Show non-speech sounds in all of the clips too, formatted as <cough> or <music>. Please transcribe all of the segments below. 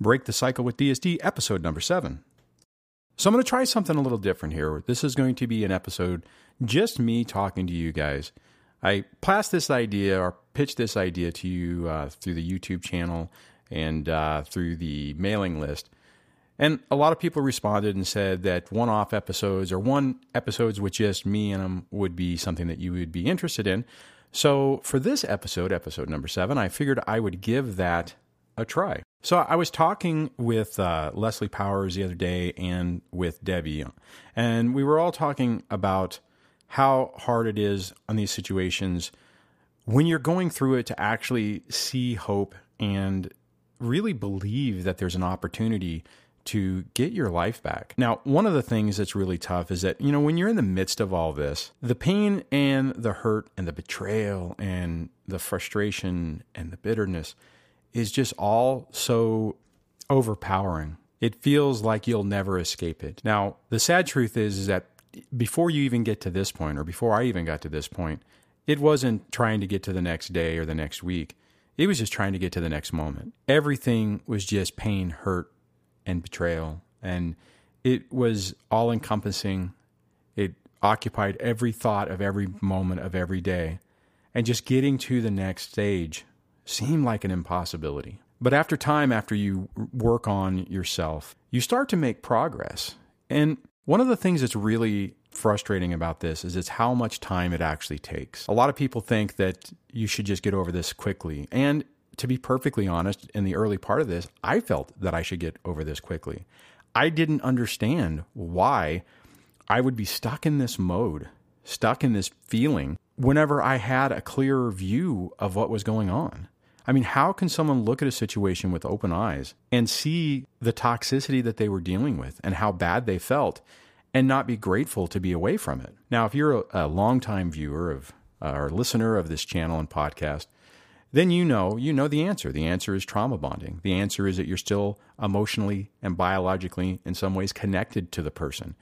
Break the Cycle with DSD, episode number seven. So, I'm going to try something a little different here. This is going to be an episode just me talking to you guys. I passed this idea or pitched this idea to you uh, through the YouTube channel and uh, through the mailing list. And a lot of people responded and said that one off episodes or one episodes with just me in them would be something that you would be interested in. So, for this episode, episode number seven, I figured I would give that a try. So, I was talking with uh, Leslie Powers the other day and with Debbie, and we were all talking about how hard it is on these situations when you're going through it to actually see hope and really believe that there's an opportunity to get your life back. Now, one of the things that's really tough is that, you know, when you're in the midst of all this, the pain and the hurt and the betrayal and the frustration and the bitterness is just all so overpowering. It feels like you'll never escape it. Now, the sad truth is, is that before you even get to this point, or before I even got to this point, it wasn't trying to get to the next day or the next week. It was just trying to get to the next moment. Everything was just pain, hurt, and betrayal. And it was all encompassing. It occupied every thought of every moment of every day. And just getting to the next stage seemed like an impossibility. But after time, after you work on yourself, you start to make progress. And one of the things that's really frustrating about this is it's how much time it actually takes. A lot of people think that you should just get over this quickly. And to be perfectly honest, in the early part of this, I felt that I should get over this quickly. I didn't understand why I would be stuck in this mode, stuck in this feeling, whenever I had a clearer view of what was going on. I mean, how can someone look at a situation with open eyes and see the toxicity that they were dealing with and how bad they felt and not be grateful to be away from it? Now, if you're a, a longtime viewer of uh, or listener of this channel and podcast, then you know you know the answer. The answer is trauma bonding. The answer is that you're still emotionally and biologically in some ways connected to the person.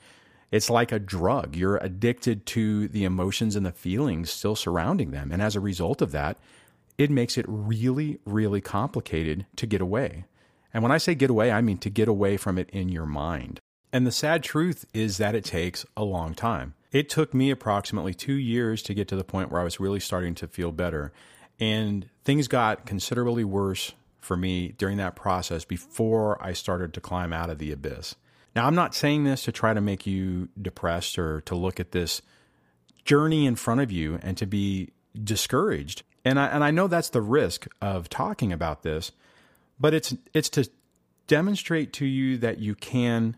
It's like a drug. You're addicted to the emotions and the feelings still surrounding them. And as a result of that, it makes it really, really complicated to get away. And when I say get away, I mean to get away from it in your mind. And the sad truth is that it takes a long time. It took me approximately two years to get to the point where I was really starting to feel better. And things got considerably worse for me during that process before I started to climb out of the abyss. Now, I'm not saying this to try to make you depressed or to look at this journey in front of you and to be discouraged. And I, and I know that's the risk of talking about this, but it's, it's to demonstrate to you that you can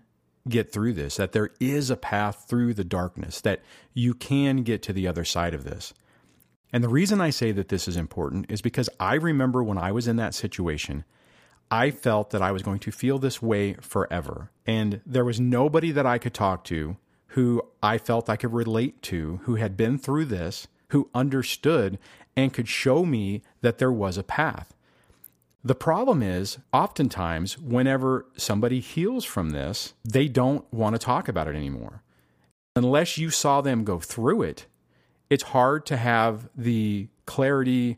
get through this, that there is a path through the darkness, that you can get to the other side of this. And the reason I say that this is important is because I remember when I was in that situation, I felt that I was going to feel this way forever. And there was nobody that I could talk to who I felt I could relate to, who had been through this, who understood and could show me that there was a path. The problem is, oftentimes, whenever somebody heals from this, they don't want to talk about it anymore. Unless you saw them go through it, it's hard to have the clarity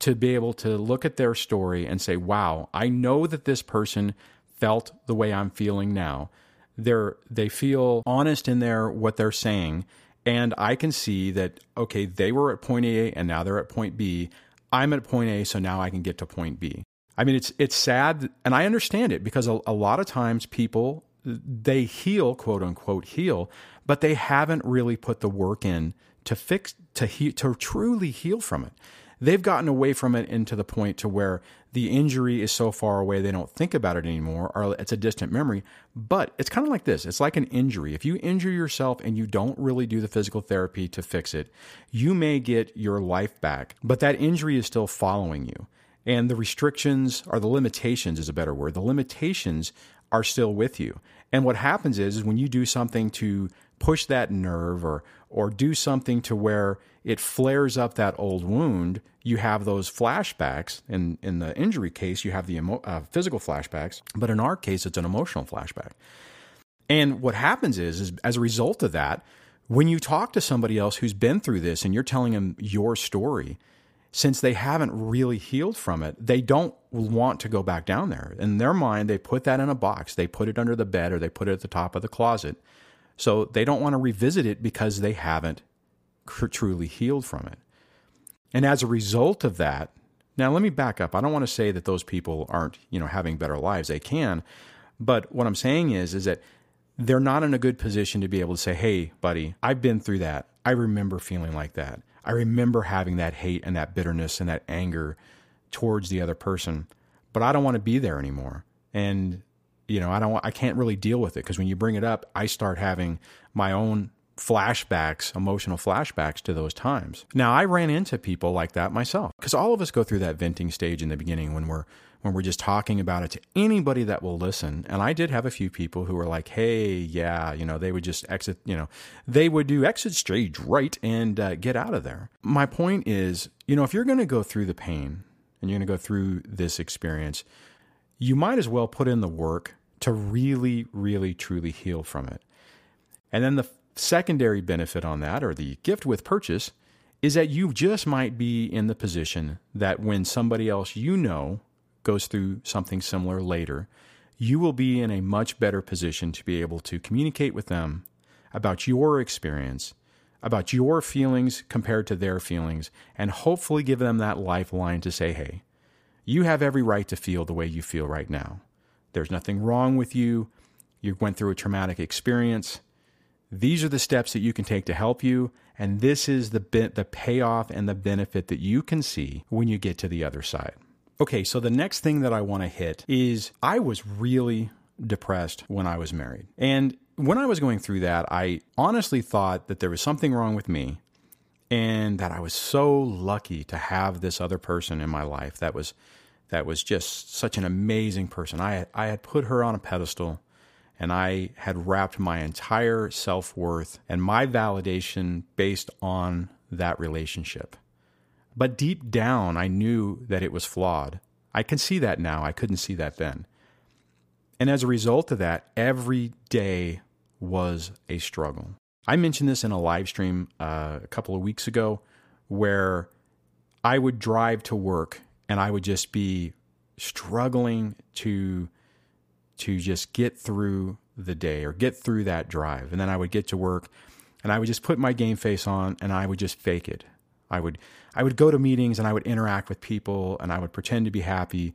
to be able to look at their story and say, wow, I know that this person felt the way I'm feeling now. They're, they feel honest in their what they're saying. And I can see that, okay, they were at point A and now they're at point B. I'm at point A, so now I can get to point B. I mean, it's it's sad, and I understand it because a, a lot of times people they heal, quote unquote, heal, but they haven't really put the work in to fix to he, to truly heal from it. They've gotten away from it into the point to where the injury is so far away they don't think about it anymore or it's a distant memory. But it's kind of like this. It's like an injury. If you injure yourself and you don't really do the physical therapy to fix it, you may get your life back, but that injury is still following you. And the restrictions or the limitations is a better word. The limitations are still with you. And what happens is, is when you do something to push that nerve or or do something to where it flares up that old wound, you have those flashbacks. In in the injury case, you have the emo- uh, physical flashbacks, but in our case, it's an emotional flashback. And what happens is, is as a result of that, when you talk to somebody else who's been through this and you're telling them your story, since they haven't really healed from it, they don't want to go back down there. In their mind, they put that in a box, they put it under the bed, or they put it at the top of the closet. So they don't want to revisit it because they haven't truly healed from it. And as a result of that, now let me back up. I don't want to say that those people aren't, you know, having better lives. They can. But what I'm saying is is that they're not in a good position to be able to say, "Hey, buddy, I've been through that. I remember feeling like that. I remember having that hate and that bitterness and that anger towards the other person, but I don't want to be there anymore. And you know, I don't I can't really deal with it because when you bring it up, I start having my own flashbacks, emotional flashbacks to those times. Now, I ran into people like that myself because all of us go through that venting stage in the beginning when we're when we're just talking about it to anybody that will listen. And I did have a few people who were like, "Hey, yeah, you know, they would just exit, you know, they would do exit stage right and uh, get out of there." My point is, you know, if you're going to go through the pain and you're going to go through this experience, you might as well put in the work to really, really, truly heal from it. And then the secondary benefit on that, or the gift with purchase, is that you just might be in the position that when somebody else you know goes through something similar later, you will be in a much better position to be able to communicate with them about your experience, about your feelings compared to their feelings, and hopefully give them that lifeline to say, hey, you have every right to feel the way you feel right now. There's nothing wrong with you. You went through a traumatic experience. These are the steps that you can take to help you, and this is the the payoff and the benefit that you can see when you get to the other side. Okay, so the next thing that I want to hit is I was really depressed when I was married. And when I was going through that, I honestly thought that there was something wrong with me and that I was so lucky to have this other person in my life that was that was just such an amazing person. I I had put her on a pedestal and I had wrapped my entire self-worth and my validation based on that relationship. But deep down, I knew that it was flawed. I can see that now. I couldn't see that then. And as a result of that, every day was a struggle. I mentioned this in a live stream uh, a couple of weeks ago where I would drive to work and I would just be struggling to to just get through the day or get through that drive. And then I would get to work and I would just put my game face on and I would just fake it. I would I would go to meetings and I would interact with people and I would pretend to be happy,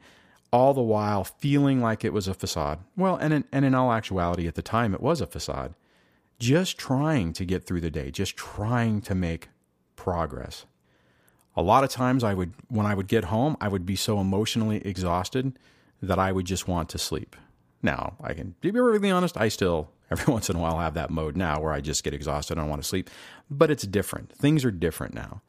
all the while feeling like it was a facade. Well, and in, and in all actuality, at the time, it was a facade. Just trying to get through the day, just trying to make progress. A lot of times, I would when I would get home, I would be so emotionally exhausted that I would just want to sleep. Now, I can be really honest, I still every <laughs> once in a while have that mode now where I just get exhausted and I want to sleep, but it's different. Things are different now.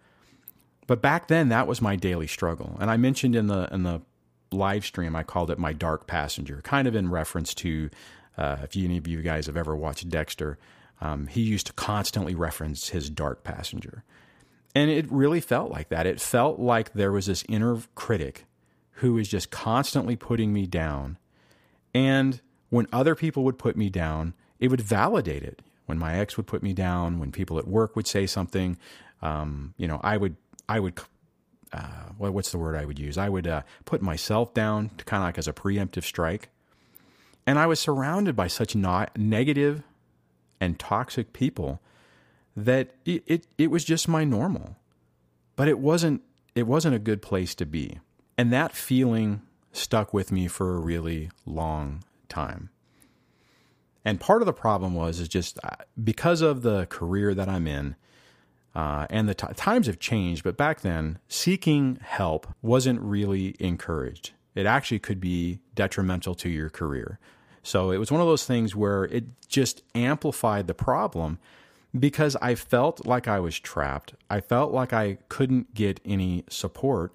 But back then, that was my daily struggle. And I mentioned in the in the live stream, I called it my dark passenger, kind of in reference to uh, if any of you guys have ever watched Dexter, um, he used to constantly reference his dark passenger. And it really felt like that. It felt like there was this inner critic who was just constantly putting me down. And when other people would put me down, it would validate it. When my ex would put me down, when people at work would say something, um, you know, I would I would, uh, what's the word I would use? I would uh, put myself down to kind of like as a preemptive strike. And I was surrounded by such not negative and toxic people that it, it, it was just my normal. But it wasn't it wasn't a good place to be. And that feeling stuck with me for a really long time. And part of the problem was is just uh, because of the career that I'm in, uh, and the t- times have changed, but back then, seeking help wasn't really encouraged. It actually could be detrimental to your career. So it was one of those things where it just amplified the problem because I felt like I was trapped. I felt like I couldn't get any support,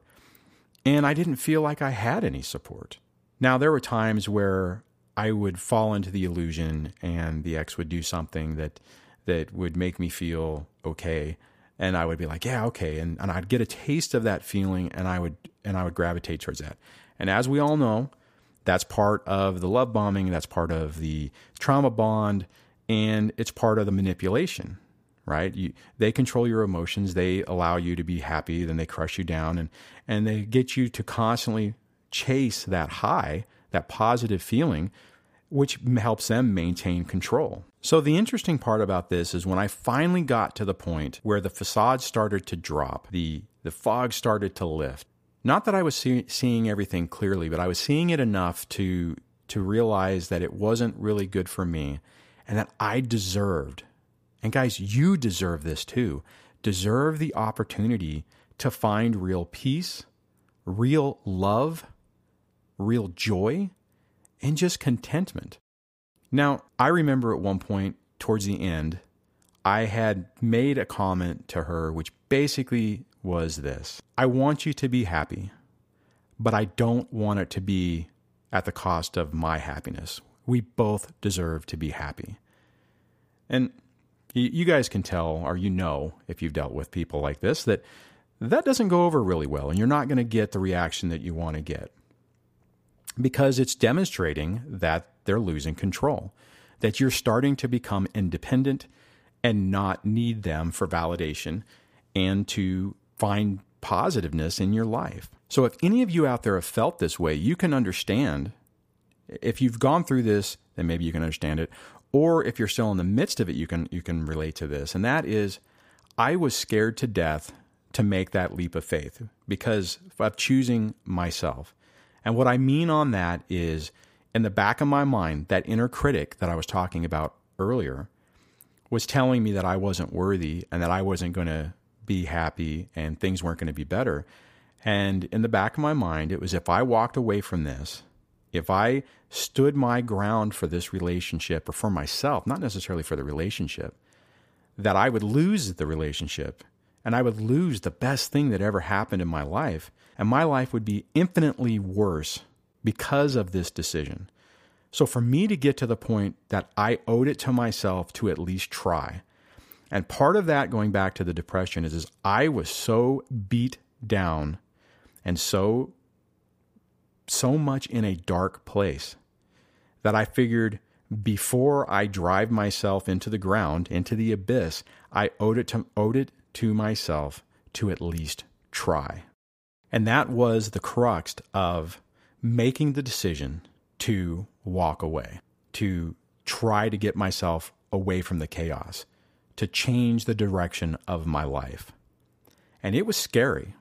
and I didn't feel like I had any support. Now, there were times where I would fall into the illusion and the ex would do something that that would make me feel okay and I would be like, yeah, okay, and and I'd get a taste of that feeling, and I would and I would gravitate towards that. And as we all know, that's part of the love bombing, that's part of the trauma bond, and it's part of the manipulation, right? You, they control your emotions. They allow you to be happy, then they crush you down, and and they get you to constantly chase that high, that positive feeling, which helps them maintain control. So the interesting part about this is when I finally got to the point where the facade started to drop, the the fog started to lift. Not that I was see, seeing everything clearly, but I was seeing it enough to to realize that it wasn't really good for me and that I deserved and guys, you deserve this too. Deserve the opportunity to find real peace, real love, real joy, and just contentment. Now, I remember at one point towards the end, I had made a comment to her, which basically was this I want you to be happy, but I don't want it to be at the cost of my happiness. We both deserve to be happy. And you guys can tell, or you know, if you've dealt with people like this, that that doesn't go over really well, and you're not going to get the reaction that you want to get because it's demonstrating that they're losing control, that you're starting to become independent and not need them for validation and to find positiveness in your life. So, if any of you out there have felt this way, you can understand. If you've gone through this, then maybe you can understand it or if you're still in the midst of it, you can you can relate to this, and that is, I was scared to death to make that leap of faith because of choosing myself. And what I mean on that is, in the back of my mind, that inner critic that I was talking about earlier was telling me that I wasn't worthy and that I wasn't going to be happy and things weren't going to be better. And in the back of my mind, it was if I walked away from this if I stood my ground for this relationship or for myself, not necessarily for the relationship, that I would lose the relationship and I would lose the best thing that ever happened in my life. And my life would be infinitely worse because of this decision. So, for me to get to the point that I owed it to myself to at least try, and part of that going back to the depression is, is I was so beat down and so so much in a dark place that I figured before I drive myself into the ground, into the abyss, I owed it to, owed it to myself to at least try. And that was the crux of making the decision to walk away, to try to get myself away from the chaos, to change the direction of my life. And it was scary.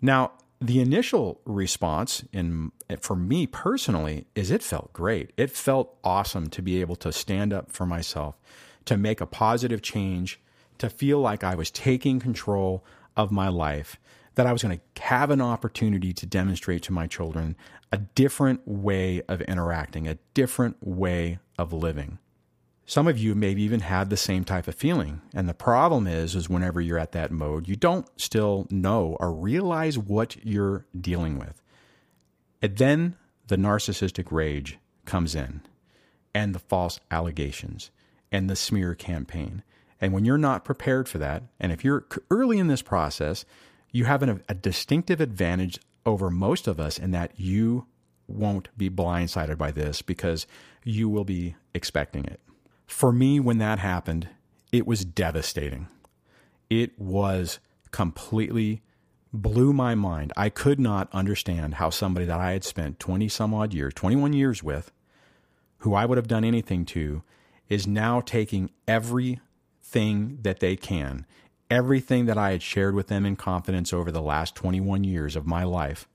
Now, the initial response in for me personally is it felt great. It felt awesome to be able to stand up for myself, to make a positive change, to feel like I was taking control of my life, that I was going to have an opportunity to demonstrate to my children a different way of interacting, a different way of living. Some of you maybe even had the same type of feeling. And the problem is, is whenever you're at that mode, you don't still know or realize what you're dealing with. And then the narcissistic rage comes in and the false allegations and the smear campaign. And when you're not prepared for that, and if you're early in this process, you have an, a distinctive advantage over most of us in that you won't be blindsided by this because you will be expecting it. For me, when that happened, it was devastating. It was completely blew my mind. I could not understand how somebody that I had spent 20 some odd years, 21 years with, who I would have done anything to, is now taking everything that they can, everything that I had shared with them in confidence over the last 21 years of my life,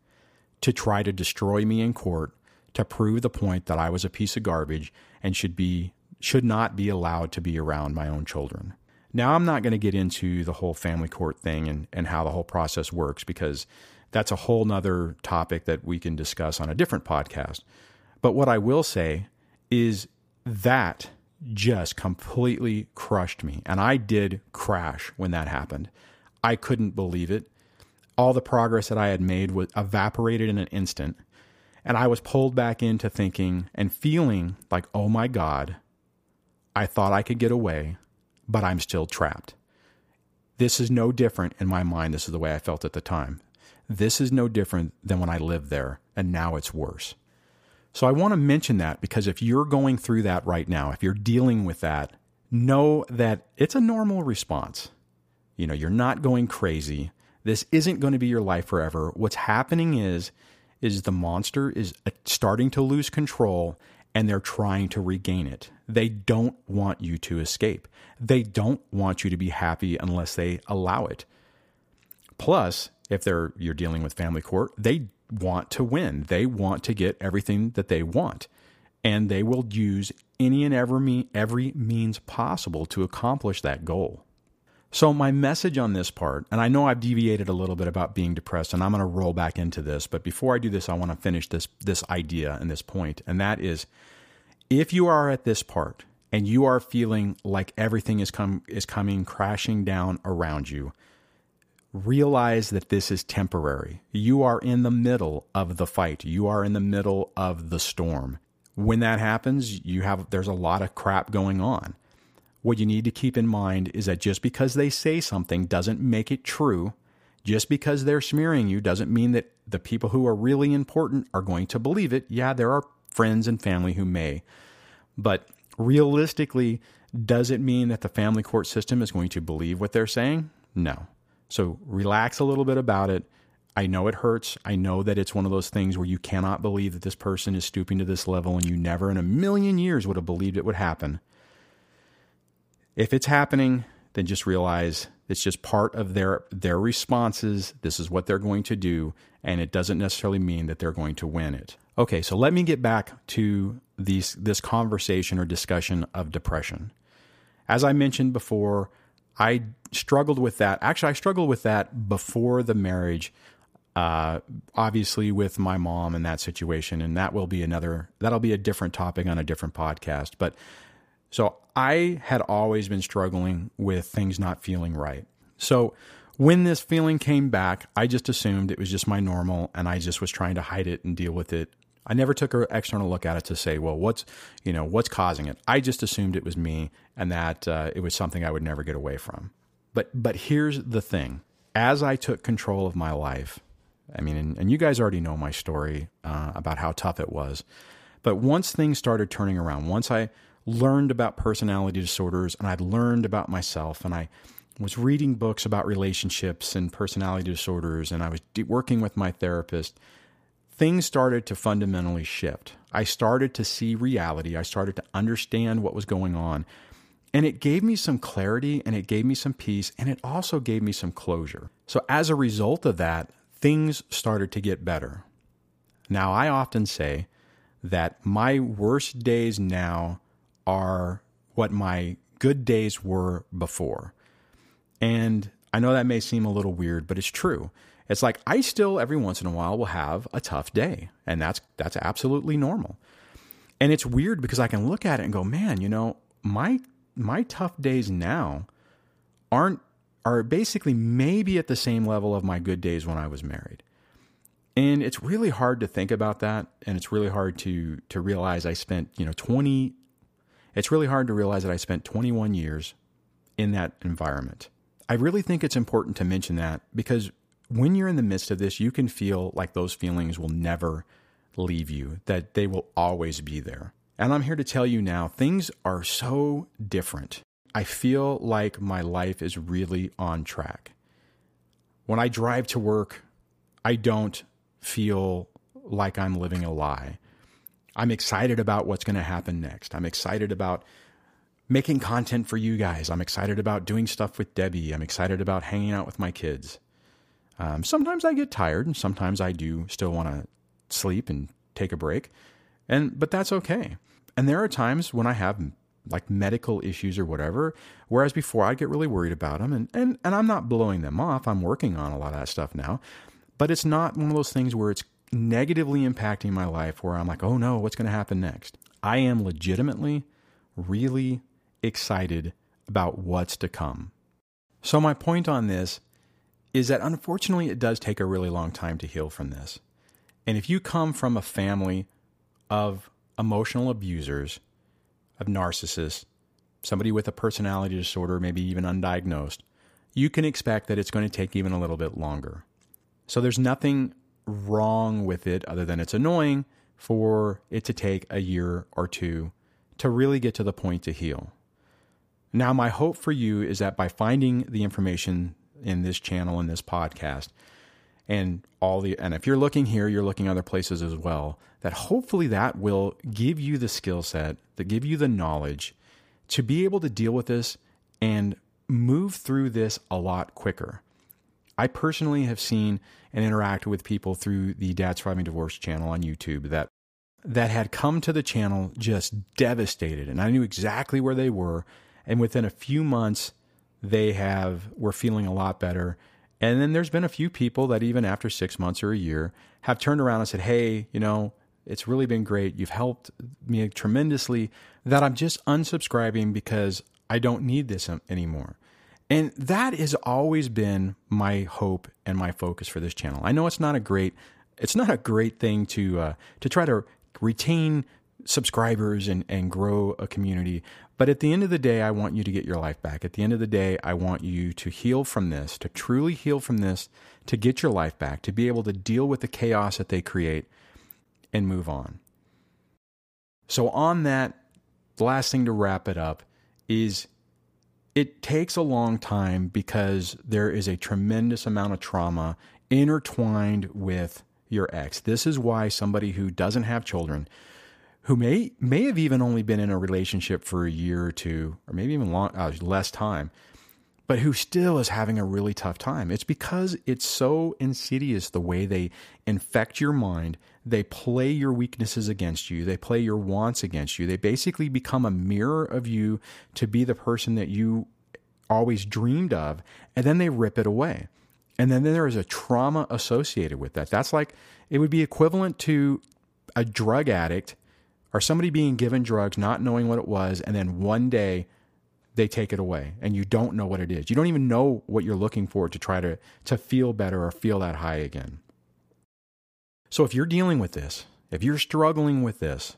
to try to destroy me in court, to prove the point that I was a piece of garbage and should be should not be allowed to be around my own children. Now, I'm not going to get into the whole family court thing and, and how the whole process works because that's a whole nother topic that we can discuss on a different podcast. But what I will say is that just completely crushed me. And I did crash when that happened. I couldn't believe it. All the progress that I had made was evaporated in an instant. And I was pulled back into thinking and feeling like, oh my God, I thought I could get away, but I'm still trapped. This is no different in my mind. This is the way I felt at the time. This is no different than when I lived there, and now it's worse. So I want to mention that because if you're going through that right now, if you're dealing with that, know that it's a normal response. You know, you're not going crazy. This isn't going to be your life forever. What's happening is is the monster is uh, starting to lose control and they're trying to regain it. They don't want you to escape. They don't want you to be happy unless they allow it. Plus, if they're you're dealing with family court, they want to win. They want to get everything that they want. And they will use any and every, every means possible to accomplish that goal. So, my message on this part, and I know I've deviated a little bit about being depressed, and I'm going to roll back into this, but before I do this, I want to finish this, this idea and this point, and that is if you are at this part and you are feeling like everything is, come, is coming crashing down around you, realize that this is temporary. You are in the middle of the fight, you are in the middle of the storm. When that happens, you have there's a lot of crap going on. What you need to keep in mind is that just because they say something doesn't make it true. Just because they're smearing you doesn't mean that the people who are really important are going to believe it. Yeah, there are friends and family who may. But realistically, does it mean that the family court system is going to believe what they're saying? No. So relax a little bit about it. I know it hurts. I know that it's one of those things where you cannot believe that this person is stooping to this level and you never in a million years would have believed it would happen. If it's happening, then just realize it's just part of their their responses. This is what they're going to do and it doesn't necessarily mean that they're going to win it. Okay, so let me get back to these this conversation or discussion of depression. As I mentioned before, I struggled with that. Actually, I struggled with that before the marriage. Uh, obviously, with my mom in that situation, and that will be another. That'll be a different topic on a different podcast. But so I had always been struggling with things not feeling right. So when this feeling came back, I just assumed it was just my normal, and I just was trying to hide it and deal with it. I never took an external look at it to say, well, what's you know what's causing it. I just assumed it was me, and that uh, it was something I would never get away from. But but here's the thing: as I took control of my life, I mean, and, and you guys already know my story uh, about how tough it was. But once things started turning around, once I learned about personality disorders, and I'd learned about myself, and I was reading books about relationships and personality disorders, and I was working with my therapist, things started to fundamentally shift. I started to see reality. I started to understand what was going on. And it gave me some clarity and it gave me some peace and it also gave me some closure. So, as a result of that, things started to get better. Now, I often say that my worst days now are what my good days were before. And I know that may seem a little weird, but it's true. It's like I still every once in a while will have a tough day, and that's that's absolutely normal. And it's weird because I can look at it and go, "Man, you know, my my tough days now aren't are basically maybe at the same level of my good days when I was married. And it's really hard to think about that and it's really hard to to realize I spent, you know, 20 it's really hard to realize that I spent 21 years in that environment. I really think it's important to mention that because when you're in the midst of this, you can feel like those feelings will never leave you, that they will always be there. And I'm here to tell you now things are so different. I feel like my life is really on track. When I drive to work, I don't feel like I'm living a lie. I'm excited about what's going to happen next. I'm excited about making content for you guys. I'm excited about doing stuff with Debbie. I'm excited about hanging out with my kids. Um, sometimes I get tired, and sometimes I do still want to sleep and take a break, and but that's okay. And there are times when I have like medical issues or whatever, whereas before I get really worried about them and, and, and I'm not blowing them off. I'm working on a lot of that stuff now, but it's not one of those things where it's negatively impacting my life where I'm like, oh no, what's going to happen next? I am legitimately really excited about what's to come. So, my point on this is that unfortunately, it does take a really long time to heal from this. And if you come from a family of emotional abusers, of narcissists, somebody with a personality disorder, maybe even undiagnosed, you can expect that it's going to take even a little bit longer. So there's nothing wrong with it other than it's annoying for it to take a year or two to really get to the point to heal. Now, my hope for you is that by finding the information in this channel in this podcast, and all the and if you're looking here you're looking other places as well that hopefully that will give you the skill set that give you the knowledge to be able to deal with this and move through this a lot quicker i personally have seen and interact with people through the dad surviving divorce channel on youtube that that had come to the channel just devastated and i knew exactly where they were and within a few months they have were feeling a lot better and then there's been a few people that even after six months or a year have turned around and said, Hey, you know, it's really been great. You've helped me tremendously that I'm just unsubscribing because I don't need this um, anymore. And that has always been my hope and my focus for this channel. I know it's not a great, it's not a great thing to uh, to try to retain subscribers and, and grow a community. But at the end of the day, I want you to get your life back. At the end of the day, I want you to heal from this, to truly heal from this, to get your life back, to be able to deal with the chaos that they create and move on. So, on that, the last thing to wrap it up is it takes a long time because there is a tremendous amount of trauma intertwined with your ex. This is why somebody who doesn't have children who may may have even only been in a relationship for a year or two, or maybe even long, uh, less time, but who still is having a really tough time. It's because it's so insidious the way they infect your mind. They play your weaknesses against you. They play your wants against you. They basically become a mirror of you to be the person that you always dreamed of, and then they rip it away. And then there is a trauma associated with that. That's like it would be equivalent to a drug addict or somebody being given drugs, not knowing what it was, and then one day they take it away and you don't know what it is. You don't even know what you're looking for to try to, to feel better or feel that high again. So if you're dealing with this, if you're struggling with this,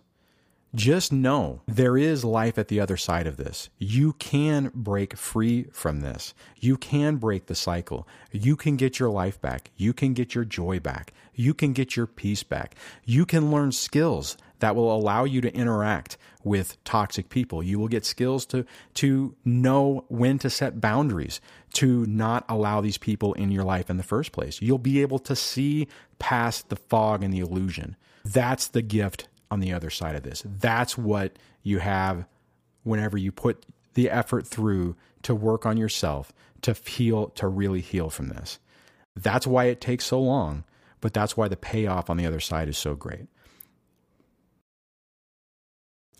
just know there is life at the other side of this. You can break free from this. You can break the cycle. You can get your life back. You can get your joy back. You can get your peace back. You can learn skills that will allow you to interact with toxic people. You will get skills to, to know when to set boundaries, to not allow these people in your life in the first place. You'll be able to see past the fog and the illusion. That's the gift on the other side of this. That's what you have whenever you put the effort through to work on yourself, to heal, to really heal from this. That's why it takes so long, but that's why the payoff on the other side is so great.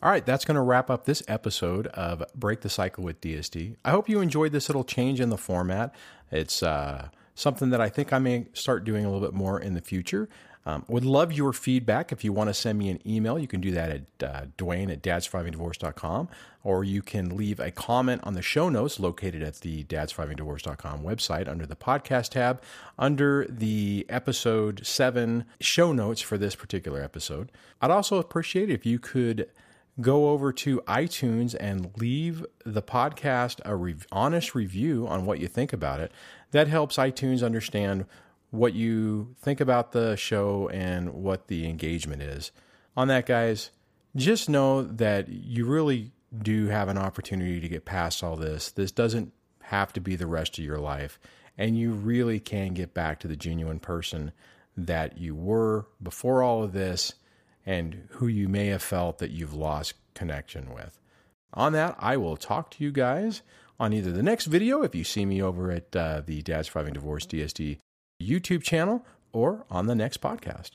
All right, that's going to wrap up this episode of Break the Cycle with DSD. I hope you enjoyed this little change in the format. It's uh, something that I think I may start doing a little bit more in the future. Um, would love your feedback. If you want to send me an email, you can do that at uh, Dwayne at dadsurvivingdivorce.com, or you can leave a comment on the show notes located at the dadsurvivingdivorce.com website under the podcast tab, under the episode seven show notes for this particular episode. I'd also appreciate if you could go over to iTunes and leave the podcast a re- honest review on what you think about it. That helps iTunes understand what you think about the show and what the engagement is. On that, guys, just know that you really do have an opportunity to get past all this. This doesn't have to be the rest of your life, and you really can get back to the genuine person that you were before all of this and who you may have felt that you've lost connection with. On that, I will talk to you guys on either the next video, if you see me over at uh, the Dad Surviving Divorce DSD YouTube channel, or on the next podcast.